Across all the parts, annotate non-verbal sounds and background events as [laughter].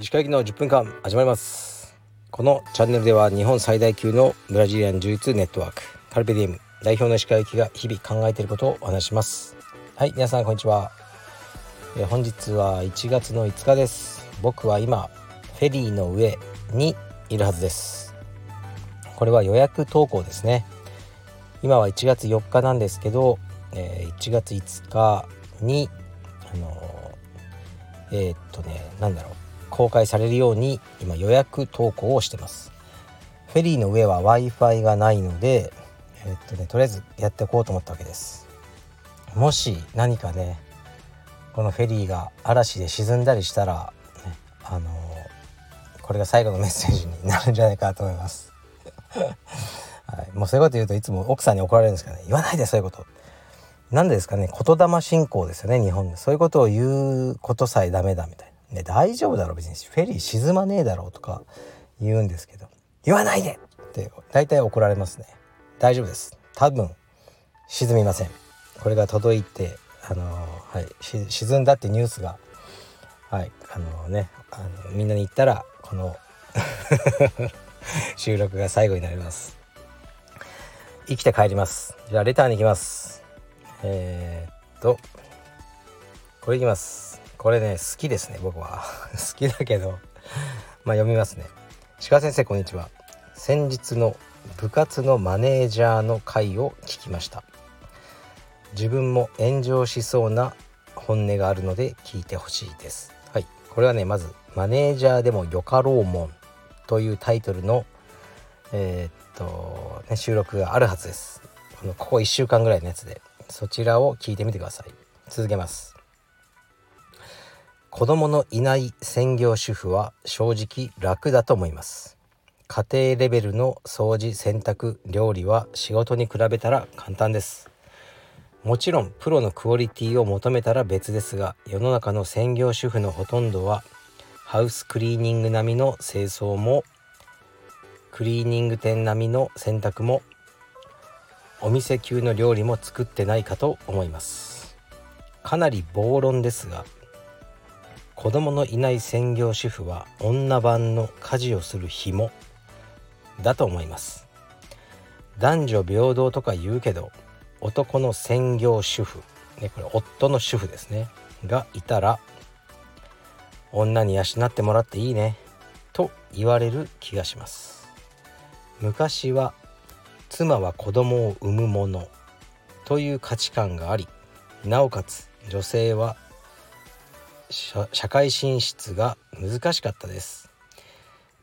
石川行きの10分間始まります。このチャンネルでは日本最大級のブラジリアン柔術ネットワークカルペディウム代表の石川行きが日々考えていることをお話します。はい皆さんこんにちは。え本日は1月の5日です。僕は今フェリーの上にいるはずです。これは予約投稿ですね。今は1月4日なんですけど、え、1月5日にあの、えー、っとね何だろう公開されるように今予約投稿をしてます。フェリーの上は w i f i がないのでえー、っとねとりあえずやっていこうと思ったわけです。もし何かねこのフェリーが嵐で沈んだりしたら、ね、あのこれが最後のメッセージになるんじゃないかと思います。[laughs] はい、もうそういうこと言うといつも奥さんに怒られるんですけどね。言わないでそういうこと。なんですかね言霊信仰ですよね日本で。そういうことを言うことさえダメだみたいな、ね、大丈夫だろ別に。フェリー沈まねえだろうとか言うんですけど。言わないでって大体怒られますね。大丈夫です。多分沈みません。これが届いてあのはい、沈んだってニュースがはいあのねあのみんなに言ったらこの [laughs] 収録が最後になります。生きて帰ります。じゃあレターに行きます。えー、っとこれいきます。これね好きですね僕は。[laughs] 好きだけどまあ読みますね。鹿先生こんにちは。先日の部活のマネージャーの会を聞きました。自分も炎上しそうな本音があるので聞いてほしいです。はい。これはねまずマネージャーでもよかろうもんというタイトルのえー、っと、ね、収録があるはずです。このここ1週間ぐらいのやつで。そちらを聞いてみてください。続けます。子供のいない専業主婦は正直楽だと思います。家庭レベルの掃除洗濯料理は仕事に比べたら簡単です。もちろんプロのクオリティを求めたら別ですが世の中の専業主婦のほとんどはハウスクリーニング並みの清掃もクリーニング店並みの洗濯もお店級の料理も作ってないかと思います。かなり暴論ですが子供のいない専業主婦は女版の家事をする紐だと思います。男女平等とか言うけど男の専業主婦ねこれ夫の主婦ですねがいたら女に養ってもらっていいねと言われる気がします。昔は妻は子供を産むもの。という価値観がありなおかつ女性は社会進出が難しかったです。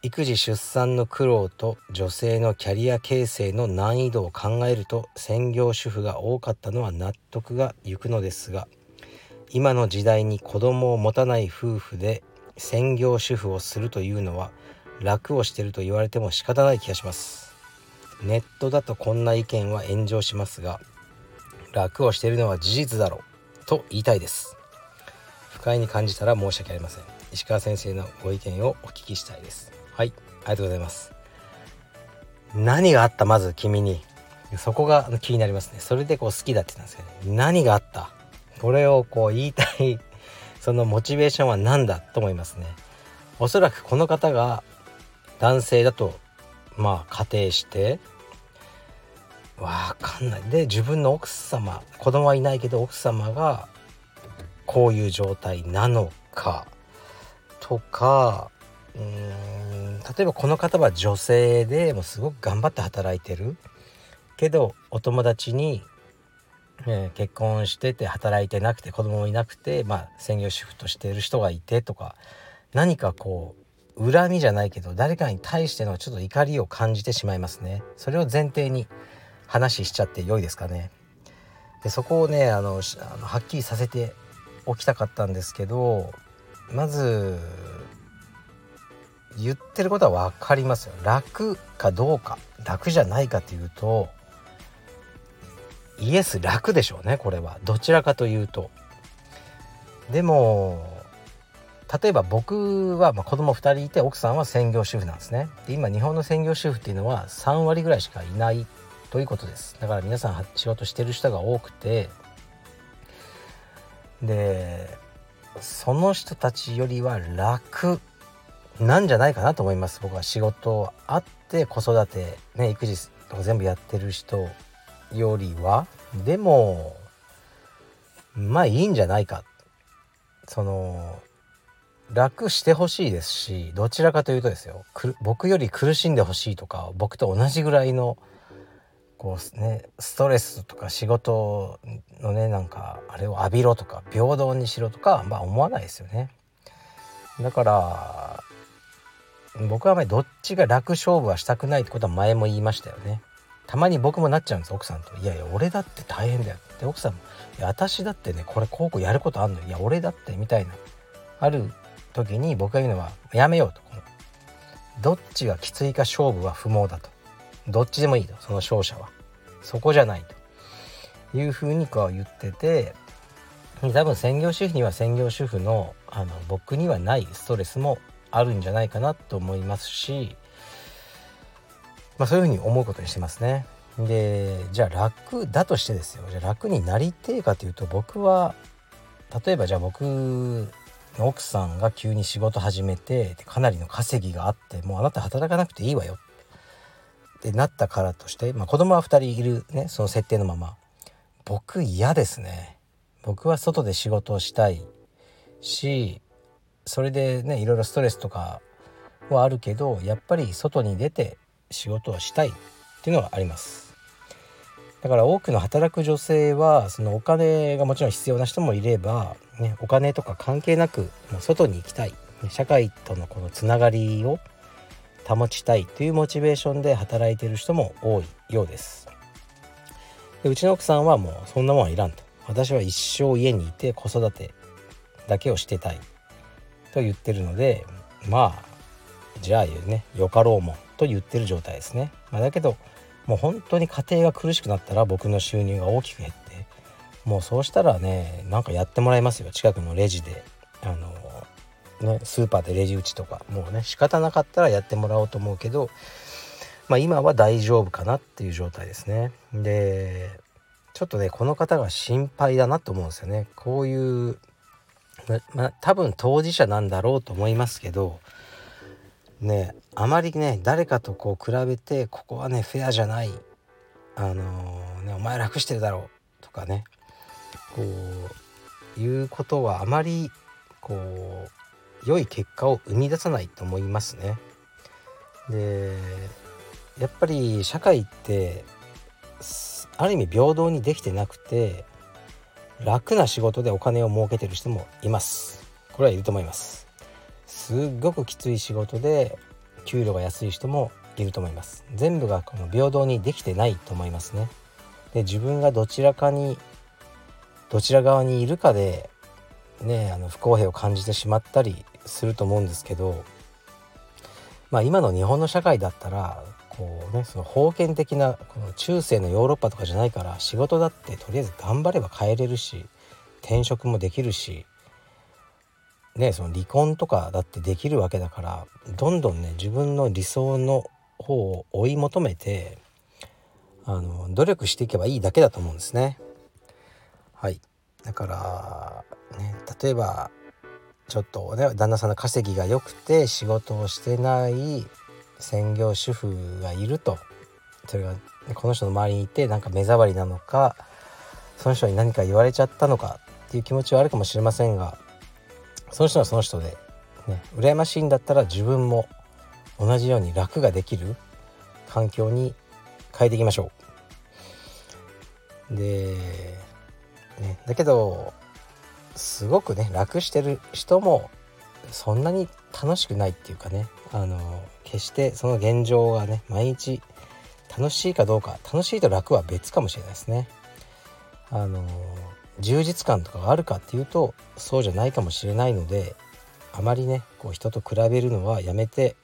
育児出産の苦労と女性のキャリア形成の難易度を考えると専業主婦が多かったのは納得がいくのですが今の時代に子供を持たない夫婦で専業主婦をするというのは楽をしてると言われても仕方ない気がします。ネットだとこんな意見は炎上しますが楽をしているのは事実だろうと言いたいです。不快に感じたら申し訳ありません。石川先生のご意見をお聞きしたいです。はいありがとうございます。何があった？まず君に。そこが気になりますね。それでこう好きだって言ったんですけど、ね、何があった？これをこう言いたい。そのモチベーションは何だ？と思いますね。おそらくこの方が男性だとまあ仮定して。わかんない。で自分の奥様子供はいないけど奥様がこういう状態なのかとかうん例えばこの方は女性でもうすごく頑張って働いてる。けどお友達に、えー、結婚してて働いてなくて子供もいなくて、まあ、専業主婦としてる人がいてとか何かこう恨みじゃないけど誰かに対してのちょっと怒りを感じてしまいますね。それを前提に話しちゃって良いですかね。でそこをねあのあのはっきりさせておきたかったんですけどまず言ってることは分かりますよ。楽かどうか。楽じゃないかっていうとイエス楽でしょうねこれは。どちらかというと。でも例えば僕はま子供2人いて奥さんは専業主婦なんですね。で今日本の専業主婦っていうのは3割ぐらいしかいないということです。だから皆さん仕事してる人が多くて。でその人たちよりは楽なんじゃないかなと思います。僕は仕事あって子育てね育児とか全部やってる人よりは。でもまあいいんじゃないか。その楽してほしいですしどちらかというとですよ僕より苦しんでほしいとか僕と同じぐらいのこうねストレスとか仕事のねなんかあれを浴びろとか平等にしろとかまあ思わないですよね。だから僕はあまりどっちが楽勝負はしたくないってことは前も言いましたよね。たまに僕もなっちゃうんです奥さんと「いやいや俺だって大変だよ」で奥さんも「いや私だってねこれこうこうやることあんのいや俺だって」みたいな。ある時に僕が言うのは「やめよう」と。どっちがきついか勝負は不毛だと。どっちでもいいと。その勝者は。そこじゃないと。いうふうにこう言ってて多分専業主婦には専業主婦のあの僕にはないストレスもあるんじゃないかなと思いますし、まあ、そういうふうに思うことにしてますね。でじゃあ楽だとしてですよ。じゃあ楽になりてえかというと僕は例えばじゃあ僕奥さんが急に仕事始めてかなりの稼ぎがあってもうあなた働かなくていいわよ。ってなったからとして、まあ、子供は2人いるねその設定のまま。僕嫌ですね。僕は外で仕事をしたいしそれでねいろいろストレスとかはあるけどやっぱり外に出て仕事をしたいっていうのはあります。だから多くの働く女性はそのお金がもちろん必要な人もいれば、ね、お金とか関係なくもう外に行きたい。社会とのこのつながりを保ちたいというモチベーションで働いている人も多いようです。でうちの奥さんはもうそんなもんはいらんと。私は一生家にいて子育てだけをしてたいと言ってるのでまあじゃあねよかろうもと言ってる状態ですね、まあ、だけどもう本当に家庭が苦しくなったら僕の収入が大きく減ってもうそうしたらねなんかやってもらいますよ。近くのレジで。あのねスーパーでレジ打ちとか。もうね仕方なかったらやってもらおうと思うけどまあ今は大丈夫かなっていう状態ですね。でちょっとねこの方が心配だなと思うんですよね。こういうま多分当事者なんだろうと思いますけどねあまりね誰かとこう比べてここはねフェアじゃない。あのー、ねお前楽してるだろう。とかね。こういうことはあまりこう良い結果を生み出さないと思いますね。でやっぱり社会ってある意味平等にできてなくて楽な仕事でお金を儲けてる人もいます。これはいると思います。すっごくきつい仕事で給料が安い人もいると思います。全部がこの平等にできてないと思いますね。で自分がどちらかにどちら側にいるかでねあの不公平を感じてしまったりすると思うんですけどまあ今の日本の社会だったらこうねその封建的なこの中世のヨーロッパとかじゃないから仕事だってとりあえず頑張れば変えれるし転職もできるしねその離婚とかだってできるわけだからどんどんね自分の理想の方を追い求めてあの努力していけばいいだけだと思うんですね。はいだからね例えばちょっとね旦那さんの稼ぎが良くて仕事をしてない専業主婦がいるとそれがこの人の周りにいてなんか目障りなのかその人に何か言われちゃったのかっていう気持ちはあるかもしれませんがその人はその人で、ね、羨ましいんだったら自分も同じように楽ができる環境に変えていきましょう。で、ね、だけどすごくね楽してる人もそんなに楽しくないっていうかねあの決してその現状がね毎日楽しいかどうか楽しいと楽は別かもしれないですね。あの充実感とかがあるかっていうとそうじゃないかもしれないのであまりねこう人と比べるのはやめて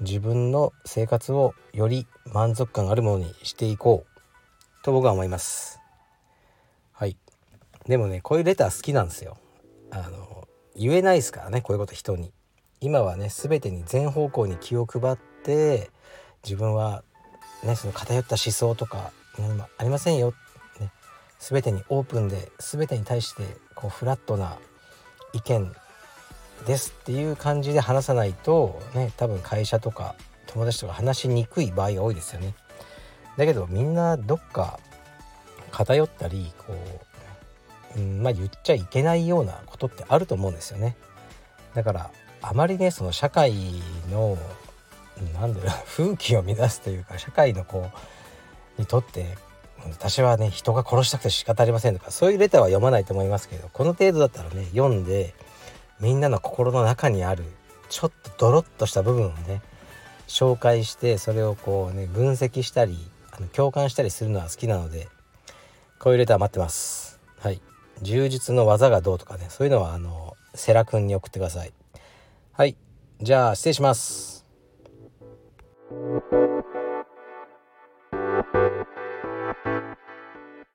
自分の生活をより満足感あるものにしていこうと僕は思います。でもねこういうレター好きなんですよ。あの言えないですからねこういうこと人に。今はね全てに全方向に気を配って自分はねその偏った思想とかありませんよ、ね、全てにオープンで全てに対してこうフラットな意見ですっていう感じで話さないとね多分会社とか友達とか話しにくい場合が多いですよね。だけどみんなどっか偏ったりこう、うん、まあ言っちゃいけないようなことってあると思うんですよね。だからあまりねその社会のなんだろう [laughs] 風紀を乱すというか社会のこうにとって私はね人が殺したくて仕方ありませんとかそういうレターは読まないと思いますけどこの程度だったらね読んでみんなの心の中にあるちょっとドロッとした部分をね紹介してそれをこうね分析したりあの共感したりするのは好きなのでこういうレター待ってますはい充実の技がどうとかねそういうのはあのセラ君に送ってください。はい。じゃあ失礼します。thank you